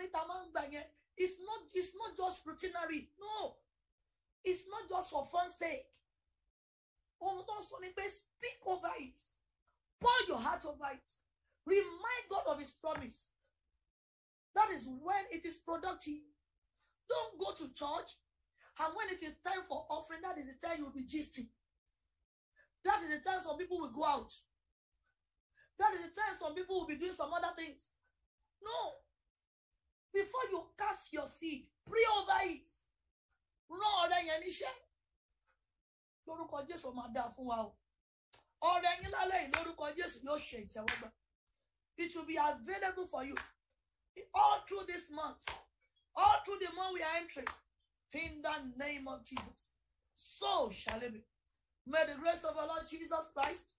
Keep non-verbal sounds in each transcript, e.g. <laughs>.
rí ta máa ń gbà yẹn it's not it's not just routinary no. It's not just for fun sake. Ohun tó ń sọ ni pé speak over it. Pour your heart over it. Remind God of his promise. That is when it is productive. Don't go to church and when it is time for offering that is the time you be gisting. That is the time some people will go out. That is the time some people will be doing some other things. No before you cast your seed pray over it. Rán ọ̀rẹ́ yẹn níṣẹ́. Lórúkọ Jésù máa dáa fún wa o. Ọ̀rẹ́ yín lálẹ́ yìí lórúkọ Jésù yóò ṣe ìtẹ́wọ́gbà. It will be available for you all through this month all through the month we are entering. In the name of Jesus. So shall it be. May the grace of our Lord Jesus Christ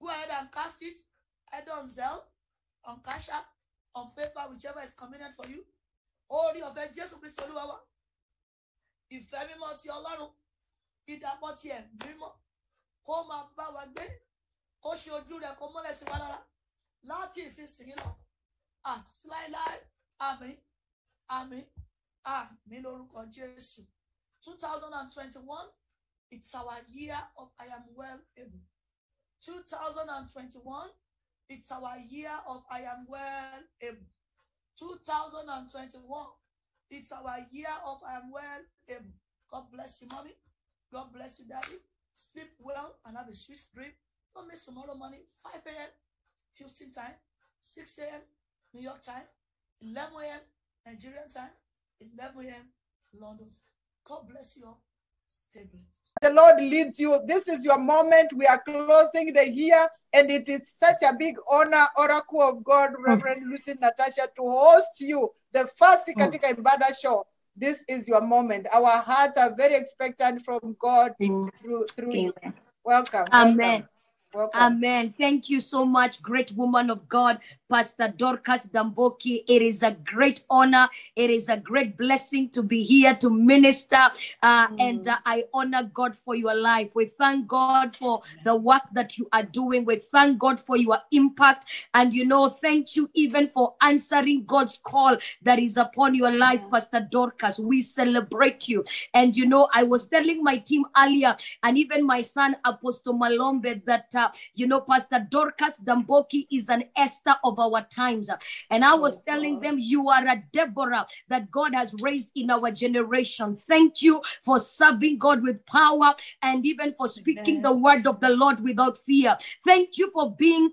go ahead and cast it either on Zelle on Cash App on paper whichever is convenient for you. Orí ọ̀fẹ́ Jésù Kristi Olúwa wa. Ìfẹ́ mímọ́ ti Ọlọ́run. Ìdàpọ̀ ti ẹ̀ mímọ́. Kó máa bá wa gbé. Kó ṣe ojú rẹ̀ kó mọ́lẹ̀ sí wa lára. Láti ìsinsìnyí lọ. Àti láéláé. Àmín. Àmín. Àmín lórúkọ Jésù. Two thousand and twenty-one it's our year of I am well able. Two thousand and twenty-one. It's our year of I am well eh, able. 2021. It's our year of I am well able. God bless you, mommy. God bless you, daddy. Sleep well and have a sweet dream. Don't miss tomorrow morning, 5 a.m. Houston time, 6 a.m. New York time, 11 a.m. Nigerian time, 11 a.m. London time. God bless you all. Stay. The Lord leads you. This is your moment. We are closing the year, and it is such a big honor, Oracle of God, mm. Reverend Lucy Natasha, to host you the first mm. Katika Ibada show. This is your moment. Our hearts are very expectant from God mm. through through you. Welcome. Amen. Welcome. Welcome. Amen. Thank you so much, great woman of God, Pastor Dorcas Damboki. It is a great honor. It is a great blessing to be here to minister. Uh, mm. And uh, I honor God for your life. We thank God for the work that you are doing. We thank God for your impact. And, you know, thank you even for answering God's call that is upon your life. Pastor Dorcas. We celebrate you. And, you know, I was telling my team earlier, and even my son, Apostle Malombe, that. Uh, you know, Pastor Dorcas Damboki is an Esther of our times. And I was oh, telling them, you are a Deborah that God has raised in our generation. Thank you for serving God with power and even for speaking Amen. the word of the Lord without fear. Thank you for being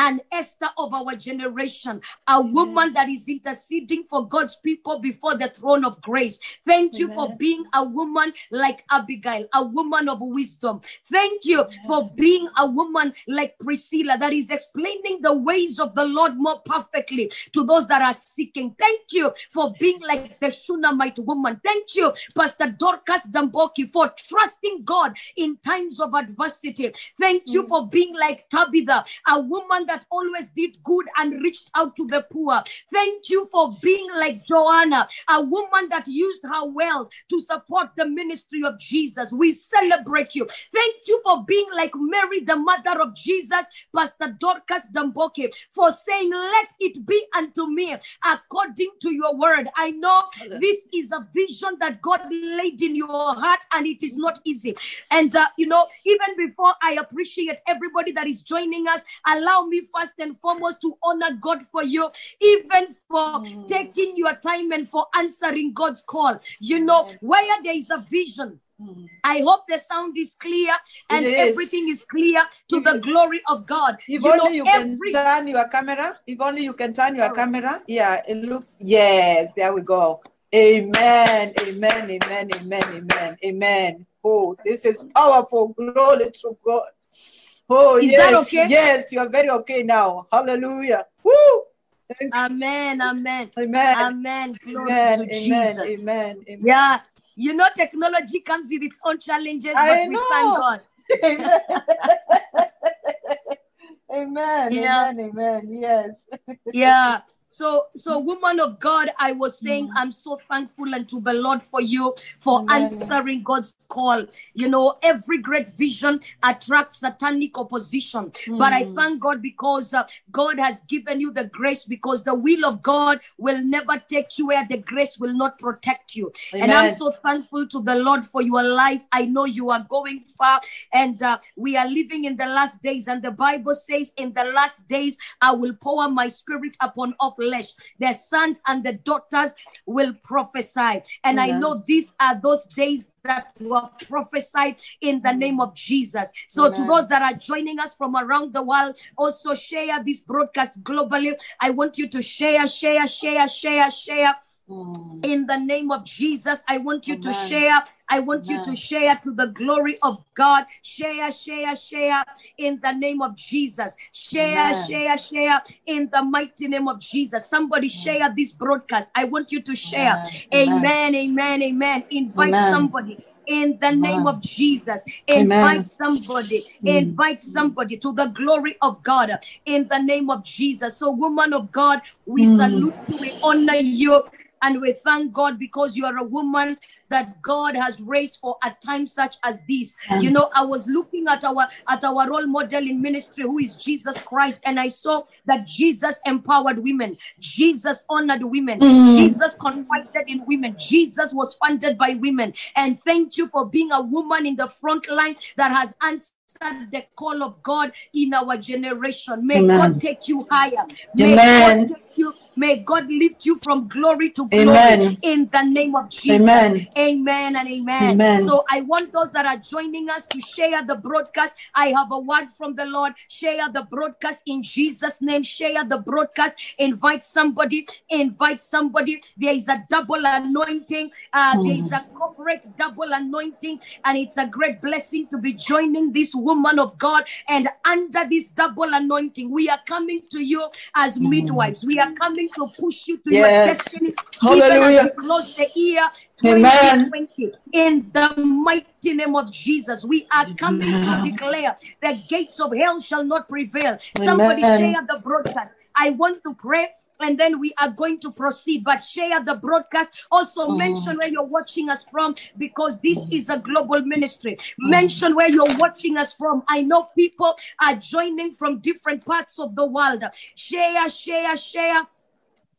an Esther of our generation, a Amen. woman that is interceding for God's people before the throne of grace. Thank Amen. you for being a woman like Abigail, a woman of wisdom. Thank you Amen. for being a woman like Priscilla that is explaining the ways of the Lord more perfectly to those that are seeking. Thank you for being like the Shunammite woman. Thank you, Pastor Dorcas Damboki, for trusting God in times of adversity. Thank you mm. for being like Tabitha, a woman that always did good and reached out to the poor. Thank you for being like Joanna, a woman that used her wealth to support the ministry of Jesus. We celebrate you. Thank you for being like Mary, the mother of Jesus, Pastor Dorcas Damboki, for saying, Let it be unto me according to your word. I know this is a vision that God laid in your heart, and it is not easy. And, uh, you know, even before I appreciate everybody that is joining us, allow me first and foremost to honor God for you, even for mm. taking your time and for answering God's call. You know, where there is a vision, mm. I hope the sound is clear and is. everything is clear to if, the glory of God. If you only know, you every... can turn your camera, if only you can turn your camera. Yeah, it looks, yes, there we go. Amen, amen, amen, amen, amen, amen. Oh, this is powerful. Glory to God. Oh, Is yes, okay? yes, you are very okay now. Hallelujah. Woo! Amen, amen, amen, amen. Glory amen, to amen, Jesus. Amen, amen. Yeah, you know, technology comes with its own challenges, but I we thank God. <laughs> Amen. amen, <laughs> Yeah. amen, amen. Yes. Yeah. So, so woman of God, I was saying, I'm so thankful unto the Lord for you for Amen. answering God's call. You know, every great vision attracts satanic opposition, but I Mm. thank God because uh, God has given you the grace. Because the will of God will never take you where the grace will not protect you. And I'm so thankful to the Lord for your life. I know you are going far, and uh, we are living in the last days. And the Bible says, In the last days, I will pour my spirit upon all flesh. Their sons and the daughters will prophesy. And I know these are those days that were prophesied in the name of Jesus. So, to those that are joining us from around the world, also share this broadcast globally. I want you to share, share, share, share, share Mm. in the name of Jesus. I want you to share. I want you to share to the glory of God. Share, share, share in the name of Jesus. Share, Amen. share, share in the mighty name of Jesus. Somebody share this broadcast. I want you to share. Amen. Amen, amen, amen. Invite Amen. somebody. In the name of Jesus, Amen. invite somebody, Mm. invite somebody to the glory of God in the name of Jesus. So, woman of God, we Mm. salute you, we honor you, and we thank God because you are a woman that God has raised for a time such as this. Amen. You know, I was looking at our at our role model in ministry, who is Jesus Christ, and I saw that Jesus empowered women, Jesus honored women, Mm. Jesus confided in women, Jesus was funded by women. And thank you for being a woman in the front line that has answered the call of God in our generation. May Amen. God take you higher. May Amen. God take you. May God lift you from glory to glory Amen. in the name of Jesus. Amen. Amen and amen. Amen. So I want those that are joining us to share the broadcast. I have a word from the Lord. Share the broadcast in Jesus' name. Share the broadcast. Invite somebody. Invite somebody. There is a double anointing. Uh, There is a corporate double anointing, and it's a great blessing to be joining this woman of God. And under this double anointing, we are coming to you as midwives. We are coming to push you to your destiny. Hallelujah. Even close the ear. Amen. 2020, in the mighty name of Jesus, we are coming to declare the gates of hell shall not prevail. Somebody share the broadcast. I want to pray and then we are going to proceed. But share the broadcast. Also, Mm. mention where you're watching us from because this is a global ministry. Mention where you're watching us from. I know people are joining from different parts of the world. Share, share, share.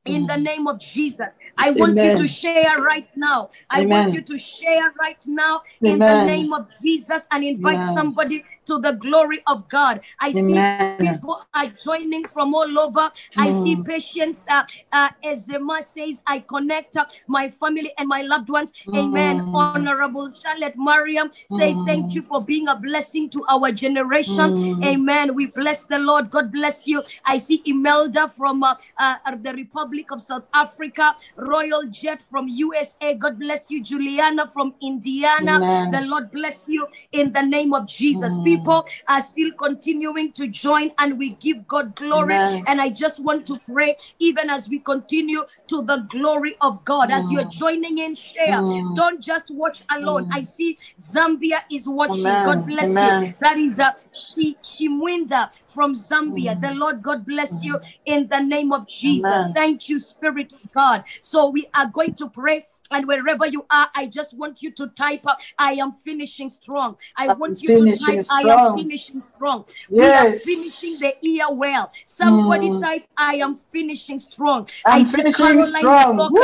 In the mm-hmm. name of Jesus, I want you. To share right now. I Amen. want you to share right now in the name of Jesus and invite Amen. somebody to the glory of God. I see people are joining from all over. I see Mm. patients. Uh, uh, as Zema says, I connect uh, my family and my loved ones. Amen. Mm. Honorable Charlotte Mariam says, Thank you for being a blessing to our generation. Mm. Amen. We bless the Lord. God bless you. I see Imelda from uh, uh, the Republic of South Africa, Royal Jet from USA. God bless you. Juliana from Indiana. Amen. The Lord bless you in the name of Jesus. Mm. People are still continuing to join, and we give God glory. Amen. And I just want to pray, even as we continue to the glory of God. As you're joining in, share. Don't just watch alone. I see Zambia is watching. Amen. God bless you. That is a Shi- Shimwinda from Zambia. The Lord God bless you in the name of Jesus. Amen. Thank you, Spirit of God. So we are going to pray, and wherever you are, I just want you to type up, I am finishing strong. I I'm want you to type, I am finishing strong. Yes. We are finishing the year well. Somebody Mm. type, I am finishing strong. I'm I finishing Caroline strong.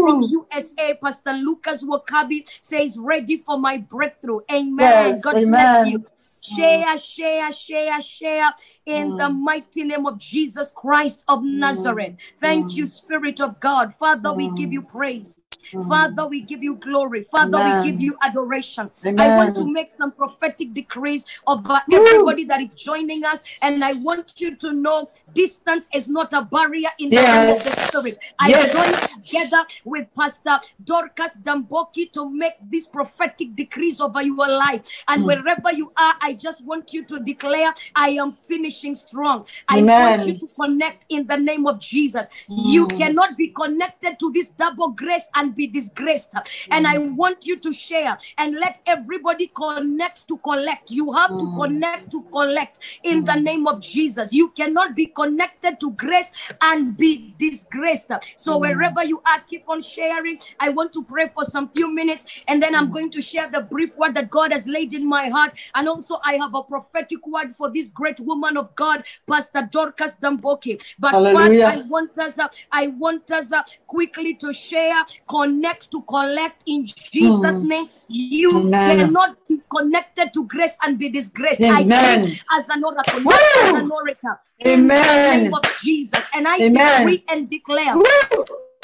From USA. Pastor Lucas Wakabi says, ready for my breakthrough. Amen. Yes, God bless you. Share, oh. share, share, share in the Mm. mighty name of Jesus Christ of mm. Nazareth. Thank you, mm. Spirit of God. Father, we give you mm. praise. Father, we give you glory. Father, we give you adoration. I want to make some prophetic decrees over everybody that is joining us. And I want you to know distance is not a barrier in the of the spirit. I Yes. join together with Pastor Dorcas Damboki to make these prophetic decrees over your life. And Mm. wherever you are, I just want you to declare, I am finishing strong. I Amen. want you to connect in the name of Jesus. You Mm. cannot be connected to this double grace and be disgraced. And I want you to share and let everybody connect to collect. You have to Mm. connect to collect in the name of Jesus. You cannot be connected to grace and be disgraced. So Mm. wherever you are, keep on sharing. I want to pray for some few minutes and then Mm. I'm going to share the brief word that God has laid in my heart. And also, I have a prophetic word for this great woman of God, Pastor Dorcas Damboki. But Hallelujah. first, I want us, uh, I want us uh, quickly to share, connect to collect in Jesus' Mm. name. You Amen. cannot be connected to grace and be disgraced. I Amen. pray as an oracle, Woo! as an oracle. In the Amen. name of Jesus. And I Amen. decree and declare Woo!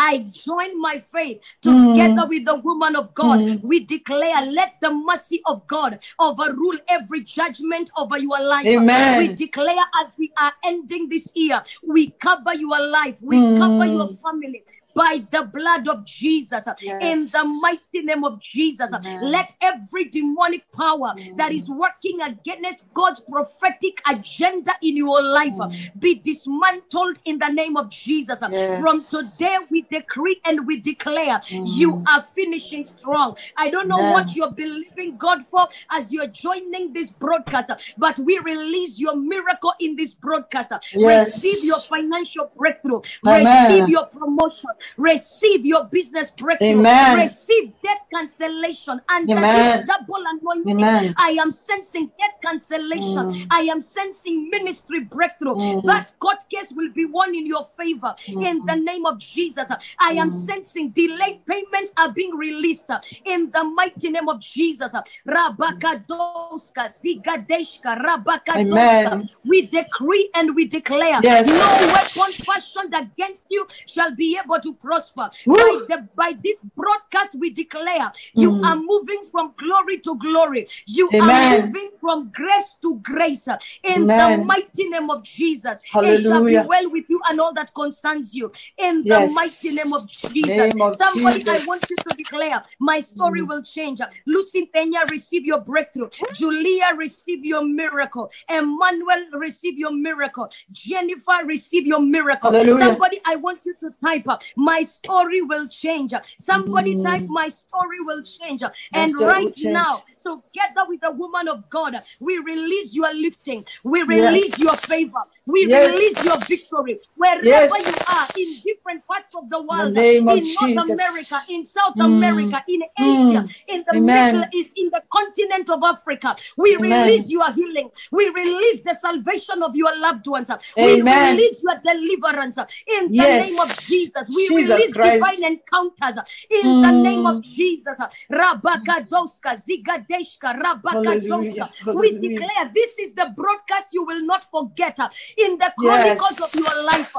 I join my faith Mm. together with the woman of God. Mm. We declare, let the mercy of God overrule every judgment over your life. Amen. We declare as we are ending this year, we cover your life, we Mm. cover your family. By the blood of Jesus, in the mighty name of Jesus, Amen. let every demonic power that is working against God's prophetic agenda in your life mm. be dismantled in the name of Jesus. Yes. From today, we decree and we declare you mm. are finishing strong. I don't know Amen. what you're believing God for as you're joining this broadcast, but we release your miracle in this broadcast. Yes. Receive your financial breakthrough, Amen. receive your promotion, receive your business breakthrough, Amen. receive debt cancellation, and Amen. double anointing. Amen. I am sensing debt cancellation. Mm. I am sensing ministry breakthrough. Mm. That court case will be won in your favor in the name of Jesus. I am Mm. sensing delayed payments are being released in the mighty name of Jesus. Rabakadoska, Zigadeshka, Rabakadoska. We decree and we declare Yes. no weapon fashioned against you shall be able to prosper. By, the, by this broadcast, we declare you Mm. are moving from glory to glory. You Amen. are moving from grace to grace in the mighty name of Jesus. It shall be well with you and all that concerns you in the mighty name of Jesus. Name of Somebody, I want you to declare, my story will change. Lucy Tenya, receive your breakthrough. Julia, receive your miracle. Emmanuel, receive your miracle. Jennifer, receive your miracle. Hallelujah. Somebody, I want you to type, uh, my story will change. Somebody Mm. type, my story will change. My And right change. now, together with the woman of God, we release your lifting. We release Yes. your favor. We Yes. release your victory. Wherever Yes. you are, in different parts of the world, the in North Jesus. America, in South Mm. America, in Asia, in the Amen. Middle East, in the continent of Africa, we Amen. release your healing. We release the salvation of your loved ones. We release your deliverance in the name of Jesus. We Jesus release Christ. divine encounters in the name of Mm. Jesus. Rabakadoska, Zigadeshka, Rabakadoska. We declare this is the broadcast you will not forget uh, in the chronicles Yes. of your life.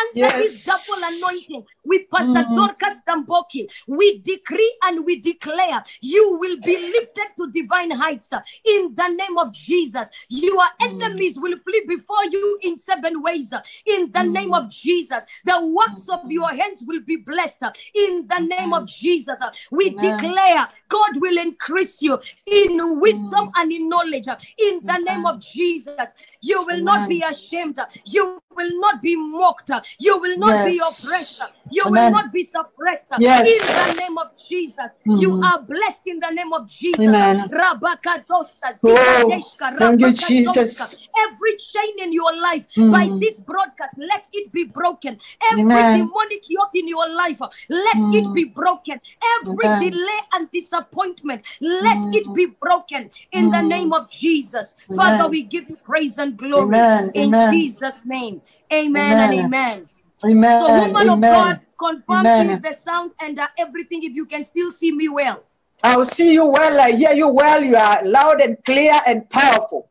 Under this Yes. double anointing, with Pastor Mm. Dorcas Damboki, we decree and we declare you will be lifted to divine heights in the name of Jesus. Your Mm. enemies will flee before you in seven ways in the name of Jesus. The works of your hands will be blessed in the name of Jesus. We Amen. declare God will increase you in wisdom and in knowledge in the name of Jesus. You will not be ashamed. You will not be mocked. You will not be oppressed. You will not be suppressed. Yes. In the name of Jesus. You Mm. are blessed in the name of Jesus. Amen. Oh, thank you, Jesus. Every chain in your life by Mm. this broadcast, let it be broken. Every Amen. demonic yoke in your life, let it Mm. be broken. Every Amen. delay and disappointment, let it Mm. be broken in the Mm. name of Jesus. Father, we give you praise and glory Amen. in Amen. Jesus' name. Amen, and Amen. Amen. Amen. So, woman of God, confirm Amen. the sound and uh, everything, if you can still see me well. I will see you well. I hear you well. You are loud and clear and powerful.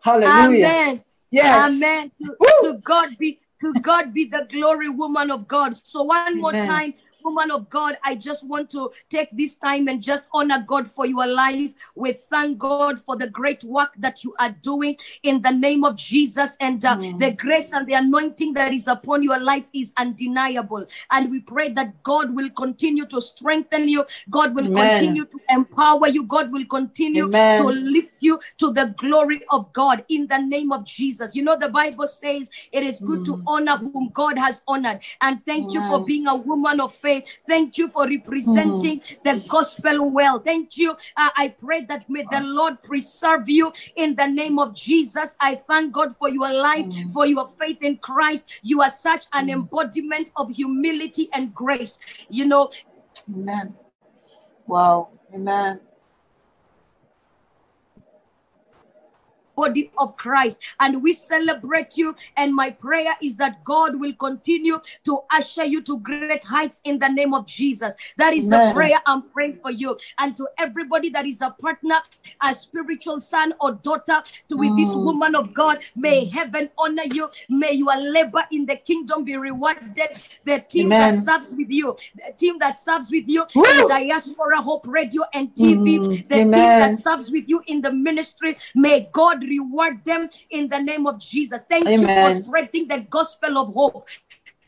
Hallelujah. Amen. Yes. Amen. To, to God be to God be the glory, woman of God. So one more time, woman of God, I just want to take this time and just honor God for your life. We thank God for the great work that you are doing in the name of Jesus. And uh, Mm. the grace and the anointing that is upon your life is undeniable. And we pray that God will continue to strengthen you. God will Amen. continue to empower you. God will continue Amen. to lift you you to the glory of God in the name of Jesus. You know, the Bible says it is good to honor whom God has honored. And thank you for being a woman of faith. Thank you for representing mm. the gospel well. Thank you. Uh, I pray that may the ah. Lord preserve you in the name of Jesus. I thank God for your life, mm. for your faith in Christ. You are such an mm. embodiment of humility and grace. You know, Amen. Wow. Amen. Body of Christ. And we celebrate you. And my prayer is that God will continue to usher you to great heights in the name of Jesus. That is the prayer I'm praying for you. And to everybody that is a partner, a spiritual son or daughter to with this Mm. woman of God, may heaven honor you. May your labor in the kingdom be rewarded. The team that serves with you, the team that serves with you Woo! in Diaspora Hope Radio and TV, Mm. the team that serves with you in the ministry. May God reward them in the name of Jesus. Thank you for spreading the gospel of hope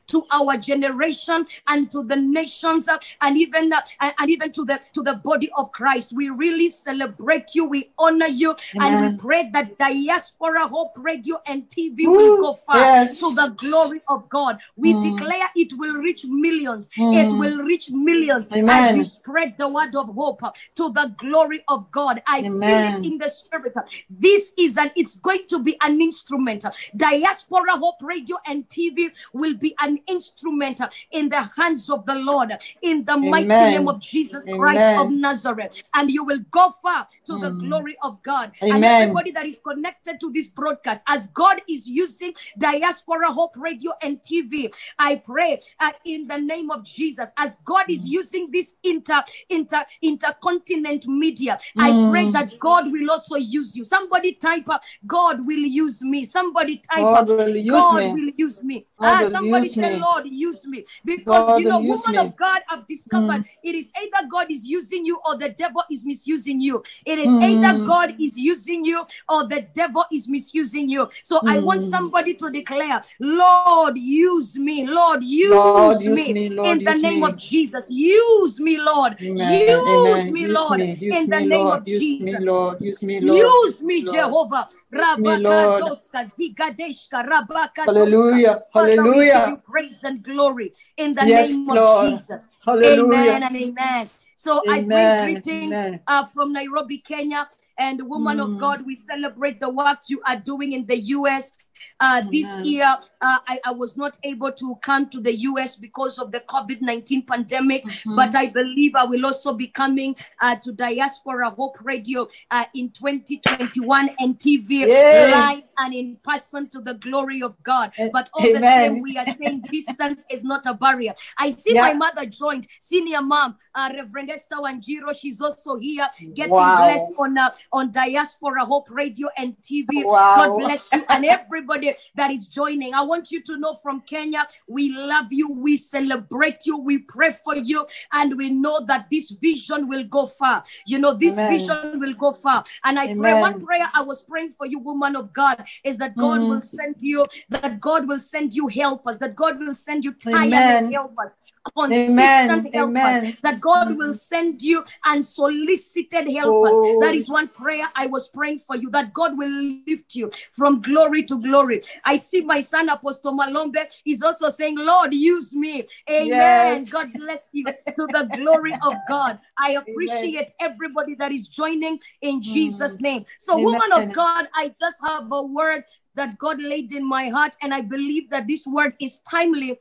to our generation and to the nations uh, and even uh, and, even to the to the body of Christ. We really celebrate you. We honor you and we pray that Diaspora Hope Radio and TV Woo, will go far yes. to the glory of God. We Mm. declare it will reach millions. It Mm. will reach millions as you spread the word of hope to the glory of God. I feel it in the spirit. This is an it's going to be an instrument. Diaspora Hope Radio and TV will be an instrument in the hands of the Lord in the mighty name of Jesus Christ Amen. of Nazareth. And you will go far to the Mm. glory of God. And Amen. everybody that is connected to this broadcast, as God is using Diaspora Hope Radio and TV, I pray uh, in the name of Jesus, as God is Mm. using this inter inter intercontinent media, I pray Mm. that God will also use you. Somebody type up, God will use me. Somebody type God up, will use God me. will use me. God Ah, somebody say, me. Lord, use me. Because God you know, woman me. of God, I've discovered it is either God is using you or the devil is misusing you. It is Mm. either God is using you or the devil is misusing you. So I want Mm. somebody to declare, Lord, use me. Lord, use, Lord, use me. me. Lord, in the use name me. of Jesus, use me, Lord. Amen. Use Amen. me, Use Lord. me. Use in the me, name Lord. of Use me, Jesus. Lord. Use me, Lord. Use me, Lord. Jehovah. Use me, Lord. Rabakadoska, zigadeshka, rabakadoska. Hallelujah. Hallelujah. Praise and glory in the Yes, name of Lord. Jesus. Hallelujah. Amen and amen. So I bring greetings uh, from Nairobi, Kenya. And woman of Mm. God, we celebrate the work you are doing in the US. Uh, this year, uh, I, I was not able to come to the US because of the COVID 19 pandemic, Mhm. but I believe I will also be coming uh, to Diaspora Hope Radio uh, in 2021 and TV Yay. live and in person to the glory of God. But all the Amen. same, we are saying <laughs> distance is not a barrier. I see Yeah. my mother joined, senior mom, uh, Reverend Esther Wanjiro. She's also here getting Wow. blessed on uh, on Diaspora Hope Radio and TV. Wow. God bless you and everybody that is joining. I want you to know from Kenya, we love you, we celebrate you, we pray for you, and we know that this vision will go far. You know, this Amen. vision will go far. And I pray one prayer I was praying for you, woman of God, is that God Mm. will send you, that God will send you helpers, that God will send you tireless Amen. helpers. Amen. Consistent helpers, Amen. that God will send you unsolicited helpers. Oh. That is one prayer I was praying for you, that God will lift you from glory to glory. I see my son Apostle Malombe is also saying, Lord, use me. Amen. Yes. God bless you to the glory of God. I appreciate everybody that is joining in hmm. Jesus' name. So, woman of God, I just have a word that God laid in my heart, and I believe that this word is timely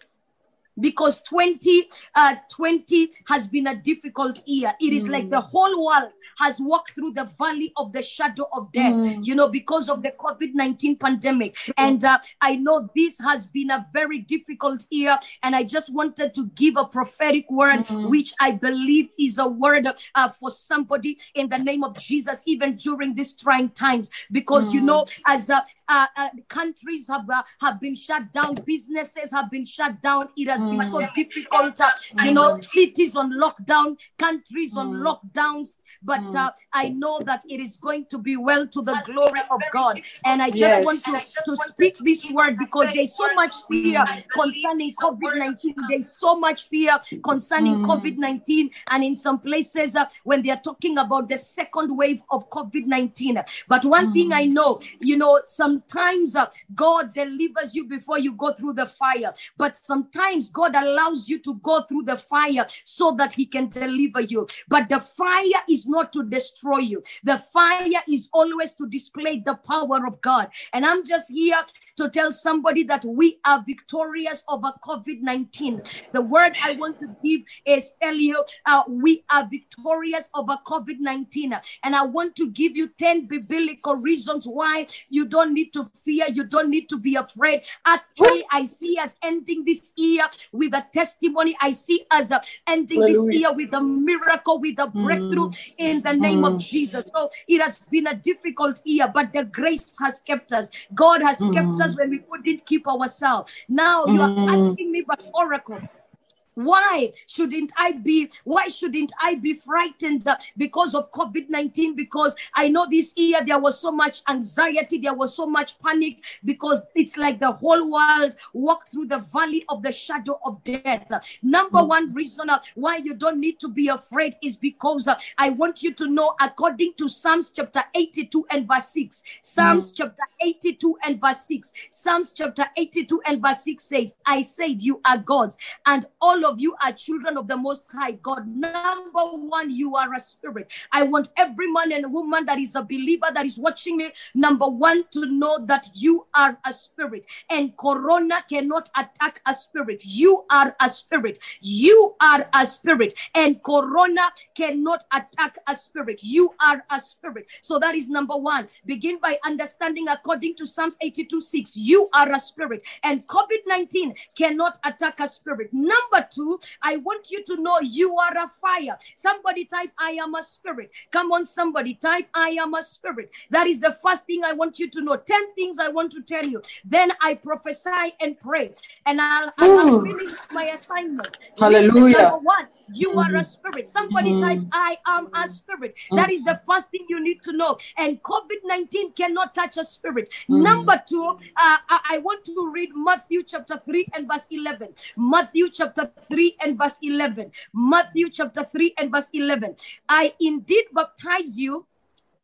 because 20 uh 20 has been a difficult year. It is like the whole world has walked through the valley of the shadow of death Mm. you know because of the covid-19 pandemic and uh, i know this has been a very difficult year and i just wanted to give a prophetic word Mm. which i believe is a word uh, for somebody in the name of jesus even during these trying times because you Mm. know as uh, uh, uh, countries have uh, have been shut down, businesses have been shut down. It has been so Mm. difficult, uh, you know, cities on lockdown, countries on Mm. lockdowns. But but uh, I know that it is going to be well to the glory of God. And I just Yes. want to, to speak this word because there's so much fear concerning COVID 19. There's so much fear concerning Mm. COVID 19. And in some places, uh, when they are talking about the second wave of COVID 19. But one thing I know, you know, sometimes uh, God delivers you before you go through the fire. But sometimes God allows you to go through the fire so that He can deliver you. But the fire is not to destroy you, the fire is always to display the power of God. And I'm just here to tell somebody that we are victorious over COVID 19. The word I want to give is tell you uh, we are victorious over COVID 19. And I want to give you 10 biblical reasons why you don't need to fear, you don't need to be afraid. Actually, I see us ending this year with a testimony. I see us uh, ending this year with a miracle, with a breakthrough in the name of Jesus. So it has been a difficult year, but the grace has kept us. God has kept us when we couldn't keep ourselves. Now you are Mm. asking me, but Oracle. Why shouldn't I be? Why shouldn't I be frightened because of COVID 19? Because I know this year there was so much anxiety, there was so much panic because it's like the whole world walked through the valley of the shadow of death. Number mm. one reason why you don't need to be afraid is because I want you to know, according to Psalms chapter 82 and verse 6, Psalms mm. chapter 82 and verse 6, Psalms chapter 82 and verse 6 says, I said, You are gods, and all of you are children of the Most High God. Number one, you are a spirit. I want every man and woman that is a believer that is watching me, number one, to know that you are a spirit, and Corona cannot attack a spirit. You are a spirit. You are a spirit, and Corona cannot attack a spirit. You are a spirit. So that is number one. Begin by understanding, according to Psalms 82 6, you are a spirit, and COVID 19 cannot attack a spirit. Number I want you to know you are a fire. Somebody type, I am a spirit. Come on, somebody type, I am a spirit. That is the first thing I want you to know. 10 things I want to tell you. Then I prophesy and pray, and I'll, I'll finish my assignment. Hallelujah. Number one, you are a Mhm. spirit. Somebody type, I am a spirit. That is the first thing you need to know. And COVID 19 cannot touch a spirit. Mhm. Number two, uh, I, I want to read Matthew chapter 3 and verse 11. Matthew chapter 3 and verse 11. Matthew chapter 3 and verse 11. I indeed baptize you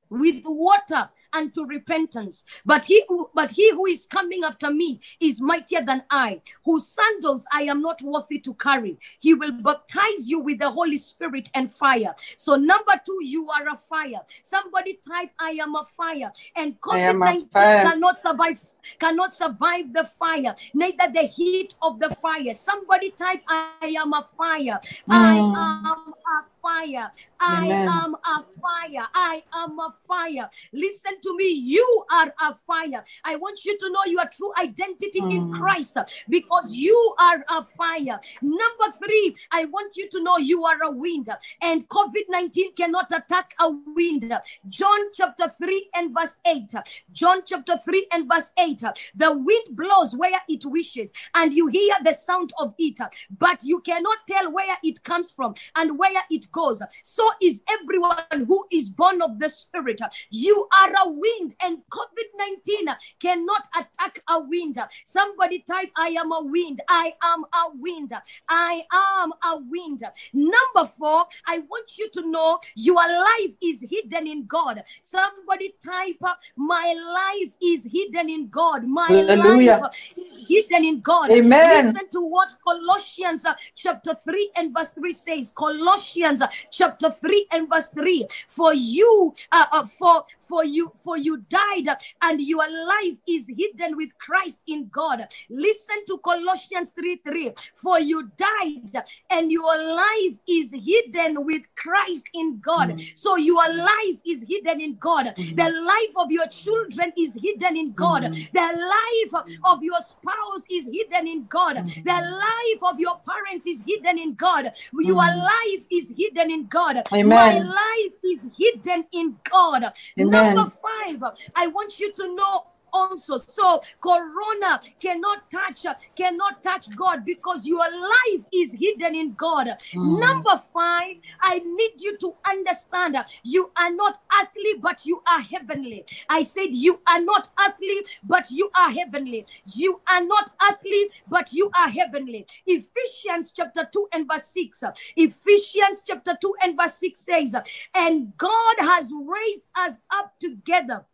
with water unto repentance. But he who but he who is coming after me is mightier than i whose sandals i am not worthy to carry. He will baptize you with the holy spirit and fire. So number two you are a fire. Somebody type i am a fire and I am a covid-19 cannot survive cannot survive the fire neither the heat of the fire. Somebody type i am a fire. I Mm. am a fire I Amen. am a fire. I am a fire. Listen to me. You are a fire. I want you to know your true identity in Mm. Christ because you are a fire. Number three, I want you to know you are a wind and COVID 19 cannot attack a wind. John chapter 3 and verse 8. John chapter 3 and verse 8. The wind blows where it wishes and you hear the sound of it, but you cannot tell where it comes from and where it goes. So is everyone who is born of the Spirit. You are a wind, and COVID 19 cannot attack a wind. Somebody type, I am a wind. I am a wind. I am a wind. Number four, I want you to know your life is hidden in God. Somebody type, My life is hidden in God. My Hallelujah. life is hidden in God. Amen. Listen to what Colossians uh, chapter 3 and verse 3 says. Colossians Uh, chapter 3 and verse 3. For you, uh, uh, for for you, for you died, uh, and your life is hidden with Christ in God. Listen to Colossians 3 3. For you died, uh, and your life is hidden with Christ in God. Mm. So your life is hidden in God. Mm. The life of your children is hidden in God. Mm. The life of your spouse is hidden in God. The life of your parents is hidden in God. Your life is hidden in God. Amen. My life is hidden in God. Amen. Number five, I want you to know also. So corona cannot touch, cannot touch God because your life is hidden in God. Mm. Number five, I need you to understand you are not earthly, but you are heavenly. I said you are not earthly, but you are heavenly. You are not earthly, but you are heavenly. Ephesians chapter 2 and verse 6. Ephesians chapter 2 and verse 6 says, And God has raised us up together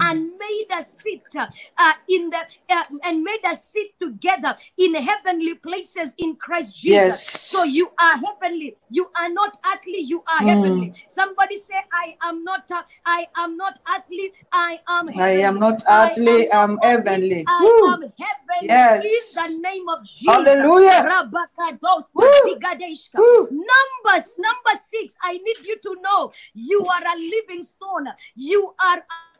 and made us sit uh, in the uh, and made us sit together in heavenly places in Christ Jesus. Yes. So you are heavenly. You are not earthly. You are Mm. heavenly. Somebody say, "I am not. Uh, I am not earthly. I am. I am not I earthly, am I'm not heavenly. I Woo. am heavenly. Yes. In the name of Jesus. Hallelujah. Numbers number six. I need you to know you are a living stone. You are Peter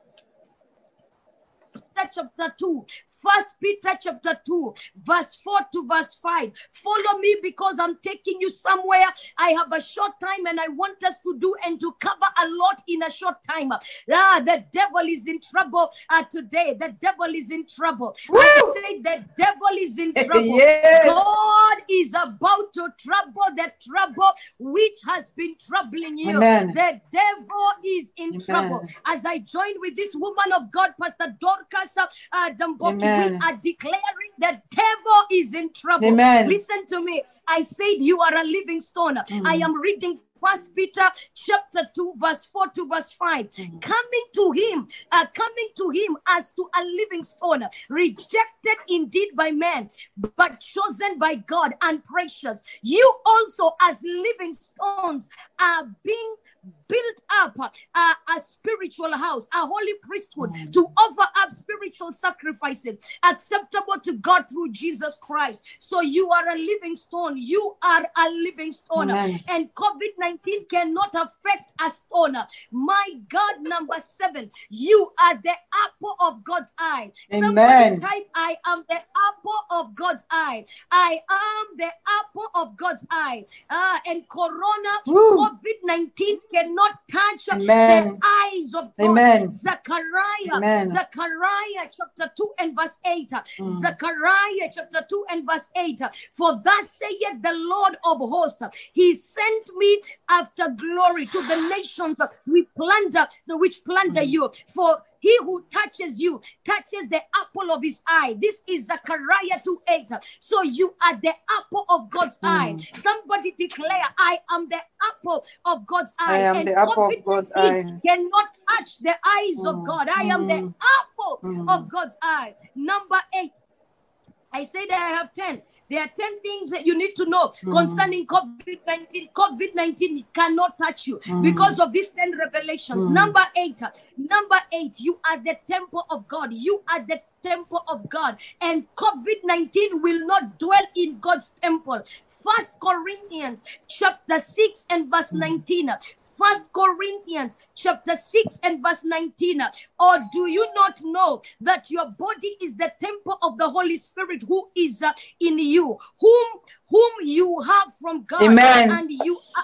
chapter 2. First Peter chapter 2, verse 4 to verse 5. Follow me because I'm taking you somewhere. I have a short time and I want us to do and to cover a lot in a short time. Ah, the devil is in trouble uh, today. The devil is in trouble. I Woo! say the devil is in <laughs> trouble. yes. God is about to trouble the trouble which has been troubling you. Amen. The devil is in Amen. trouble. As I join with this woman of God, Pastor Dorcas uh, uh, Damboki, we are declaring the devil is in trouble. Amen. Listen to me. I said you are a living stone. Mm. I am reading First Peter chapter 2, verse 4 to verse 5. Mm. Coming to him, uh, coming to him as to a living stone, rejected indeed by men, but chosen by God and precious. You also, as living stones, are being built up uh, a spiritual house, a holy priesthood Mm. to offer up spiritual sacrifices acceptable to God through Jesus Christ. So you are a living stone. You are a living stone. Amen. And COVID 19 cannot affect a stone. My God, number seven, you are the apple of God's eye. Somebody Amen. type, I am the apple of God's eye. I am the apple of God's eye. Ah, and Corona. COVID 19 cannot touch Amen. the eyes of God. Amen. Zechariah, Amen. Zechariah chapter 2 and verse 8. Mm. Zechariah chapter 2 and verse 8. For thus saith the Lord of hosts, He sent me after glory to the nations we plunder, which plunder Mm. you. For he who touches you touches the apple of his eye. This is Zechariah 2 8. So you are the apple of God's Mm. eye. Somebody declare, I am the apple of God's eye. I am And the apple of God's eye. Cannot touch the eyes of Mm, God. I am the mm, apple mm. of God's eye. Number eight. I said I have 10. There are 10 things that you need to know Mm. concerning COVID 19. COVID 19 cannot touch you Mm. because of these 10 revelations. Mm. Number eight, number eight, you are the temple of God. You are the temple of God, and COVID 19 will not dwell in God's temple. First Corinthians chapter 6 and verse Mm. 19. First Corinthians chapter 6 and verse 19. Or do you not know that your body is the temple of the Holy Spirit who is uh, in you, whom whom you have from God, Amen. and you uh,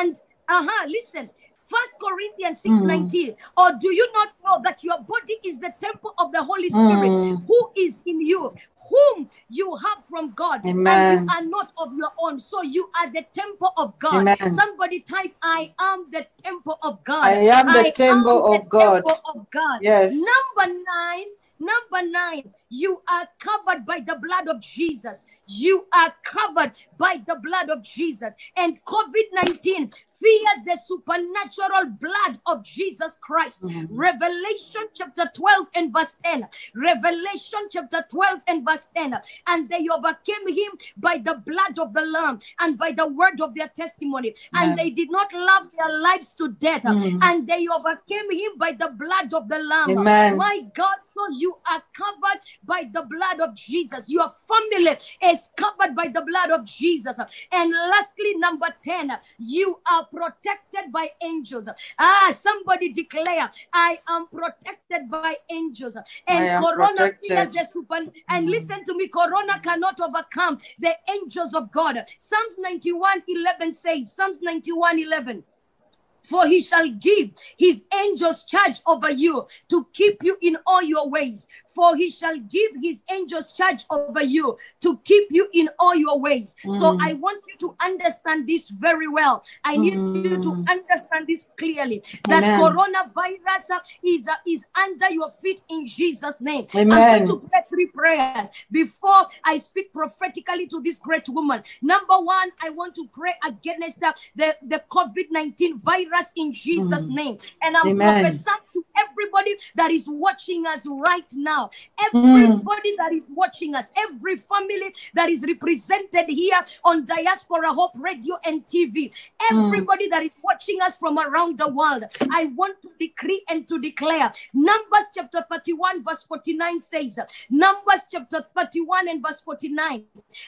and uh-huh, listen. First Corinthians 6 Mm. 19. Or do you not know that your body is the temple of the Holy Spirit Mm. who is in you, whom you have from God, and you are not of your own. So you are the temple of God. Amen. Somebody type, I am the temple of God. I am the temple am of God. temple of God. Yes. Number nine, number nine, you are covered by the blood of Jesus. You are covered by the blood of Jesus. And COVID 19 fears the supernatural blood of Jesus Christ. Mhm. Revelation chapter 12 and verse 10. Revelation chapter 12 and verse 10. And they overcame him by the blood of the Lamb and by the word of their testimony. And they did not love their lives to death. Mhm. And they overcame him by the blood of the Lamb. Amen. My God, so you are covered by the blood of Jesus. Your family is covered by the blood of Jesus. And lastly, number 10, you are protected by angels. Ah, somebody declare, I am protected by angels. And Corona fears the super. And Mm. listen to me, Corona cannot overcome the angels of God. Psalms 91 11 says, Psalms 91 11. For he shall give his angels charge over you to keep you in all your ways. For he shall give his angels charge over you to keep you in all your ways. So Mm. I want you to understand this very well. I need you to Mm. understand this clearly that Amen. coronavirus is, uh, is under your feet in Jesus' name. I'm Amen. going to pray three prayers before I speak prophetically to this great woman. Number one, I want to pray against uh, the, the COVID 19 virus in Jesus' Mm. name. And I'm Amen. prophesying to everybody that is watching us right now, Mm. everybody that is watching us, every family that is represented here on Diaspora Hope Radio and TV, Mm. everybody that is watching us from around the world. I want to decree and to declare. Numbers chapter 31, verse 49 says, Numbers chapter 31 and verse 49.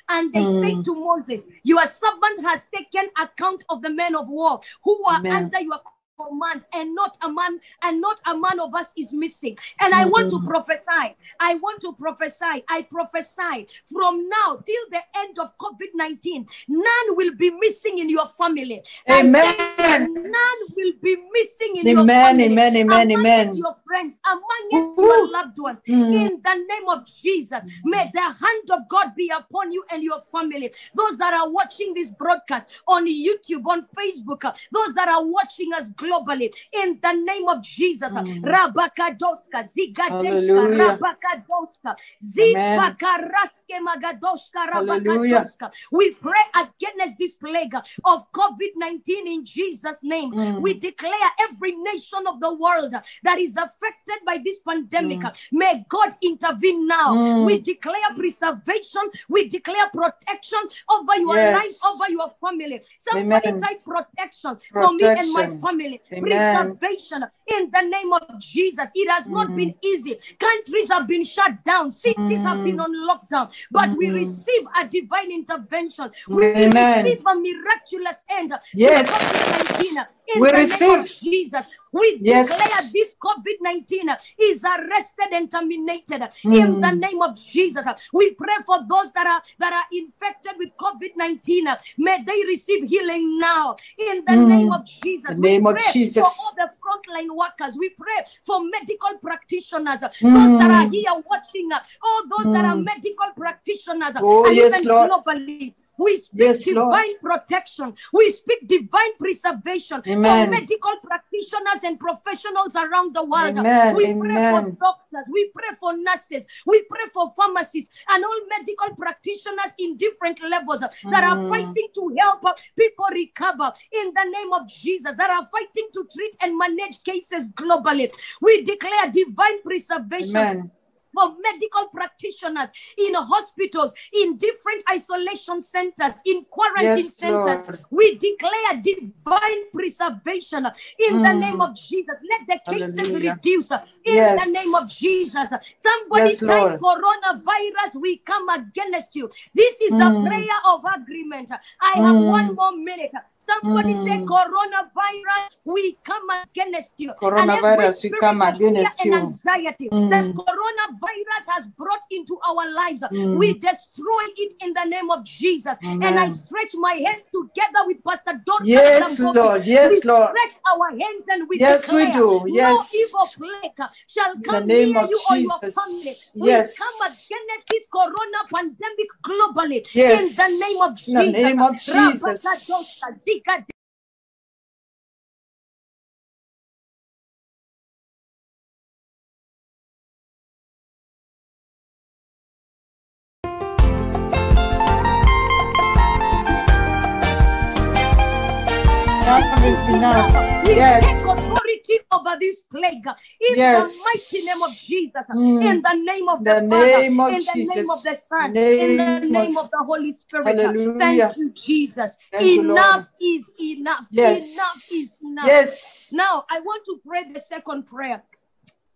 And they say Mm. to Moses, Your servant has taken account of the men of war who are Amen. under your command and not a man and not a man of us is missing and i want to Mm. prophesy i want to prophesy i prophesy from now till the end of covid-19 none will be missing in your family Amen. none will be missing in your family Amen. Amen. amongst Amen. your friends amongst Ooh. your loved ones Mm. in the name of Jesus. May the hand of God be upon you and your family. Those that are watching this broadcast on YouTube, on Facebook, those that are watching us globally, in the name of Jesus. Mm. Rabakadoska, Zigadeshka, Rabakadoska. Zipakaratske Magadoska, Rabakadoska. We pray against this plague of COVID 19 in Jesus' name. Mm. We declare every nation of the world that is affected by this pandemic, Mm. may God intervene now. Mm. We declare preservation, we declare protection over your Yes. life, over your family. Somebody Amen. type protection, for me and my family. Amen. Preservation in the name of Jesus. It has not Mm. been easy. Countries have been shut down, cities have been Mm. on lockdown, but we Mm. receive a divine intervention. We Amen. receive a miraculous end. Yes. COVID-19 in We the name of receive. Jesus. We Yes. declare this COVID 19 is arrested and terminated in the Mm. name of Jesus. We pray for those that are that are infected with COVID 19. May they receive healing now in the Mm. name of Jesus. The We name of pray For Jesus. all the frontline workers, we pray for medical practitioners, those that are Mm. here watching, all those that are Mm. medical practitioners, Oh, and yes, even Lord. globally. We speak Yes, Lord. divine protection. We speak divine preservation Amen. for medical practitioners and professionals around the world. Amen. We pray for doctors. We pray for nurses. We pray for pharmacists and all medical practitioners in different levels that are Mm. fighting to help people recover in the name of Jesus, that are fighting to treat and manage cases globally. We declare divine preservation Amen. For medical practitioners in hospitals, in different isolation centers, in quarantine Yes, centers. Lord. We declare divine preservation in the Mm. name of Jesus. Let the cases Hallelujah. reduce in Yes. the name of Jesus. Somebody Yes, type coronavirus, we come against you. This is a Mm. prayer of agreement. I have Mm. one more minute. Somebody say Mm. coronavirus, we come against you. Coronavirus, we come against and you. anxiety Mm. that coronavirus has brought into our lives. Mm. We destroy it in the name of Jesus. And I stretch my hands together with Pastor Dorcas Yes. Lord. we Yes, Lord. stretch our hands and we Yes, we declare do. Yes. no evil plague shall In come the name near of you or your family. Jesus. We Yes. come against this corona pandemic globally Yes. in the name of In the Jesus. name of Jesus. Rabakadosa, over this plague in Yes. the mighty name of Jesus. Mm. In the name of The the, name Father, of in the name of the Son, in the Name name of- the Holy Spirit. Hallelujah. Thank you, Jesus. Thank you, enough is enough. Yes. Enough is enough. Yes. Now I want to pray the second prayer.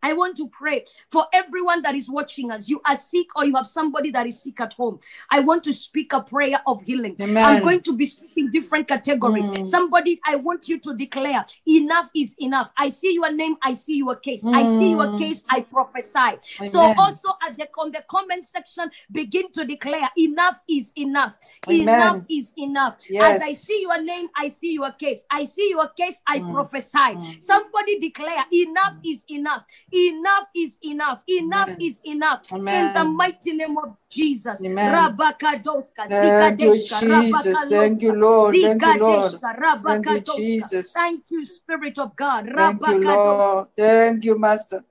I want to pray for everyone that is watching us. You are sick or you have somebody that is sick at home. I want to speak a prayer of healing. I'm going to be speaking different categories. Mm. Somebody, I want you to declare enough is enough. I see your name, I see your case. I see your Mm. case, I prophesy. So also at the on the comment section, begin to declare enough is enough. Amen. Enough is enough. As I see your name, I see your case. I see your case, I Mm. prophesy. Mm. Somebody declare enough is enough. Enough is enough. Enough Amen. is enough. In the mighty name of Jesus. Amen. Rabakadoska, Thank you, Jesus. Thank you, Lord. Thank you, Lord. Thank you, Jesus. Thank you, Spirit of God. Thank you, Lord. Thank you, Master.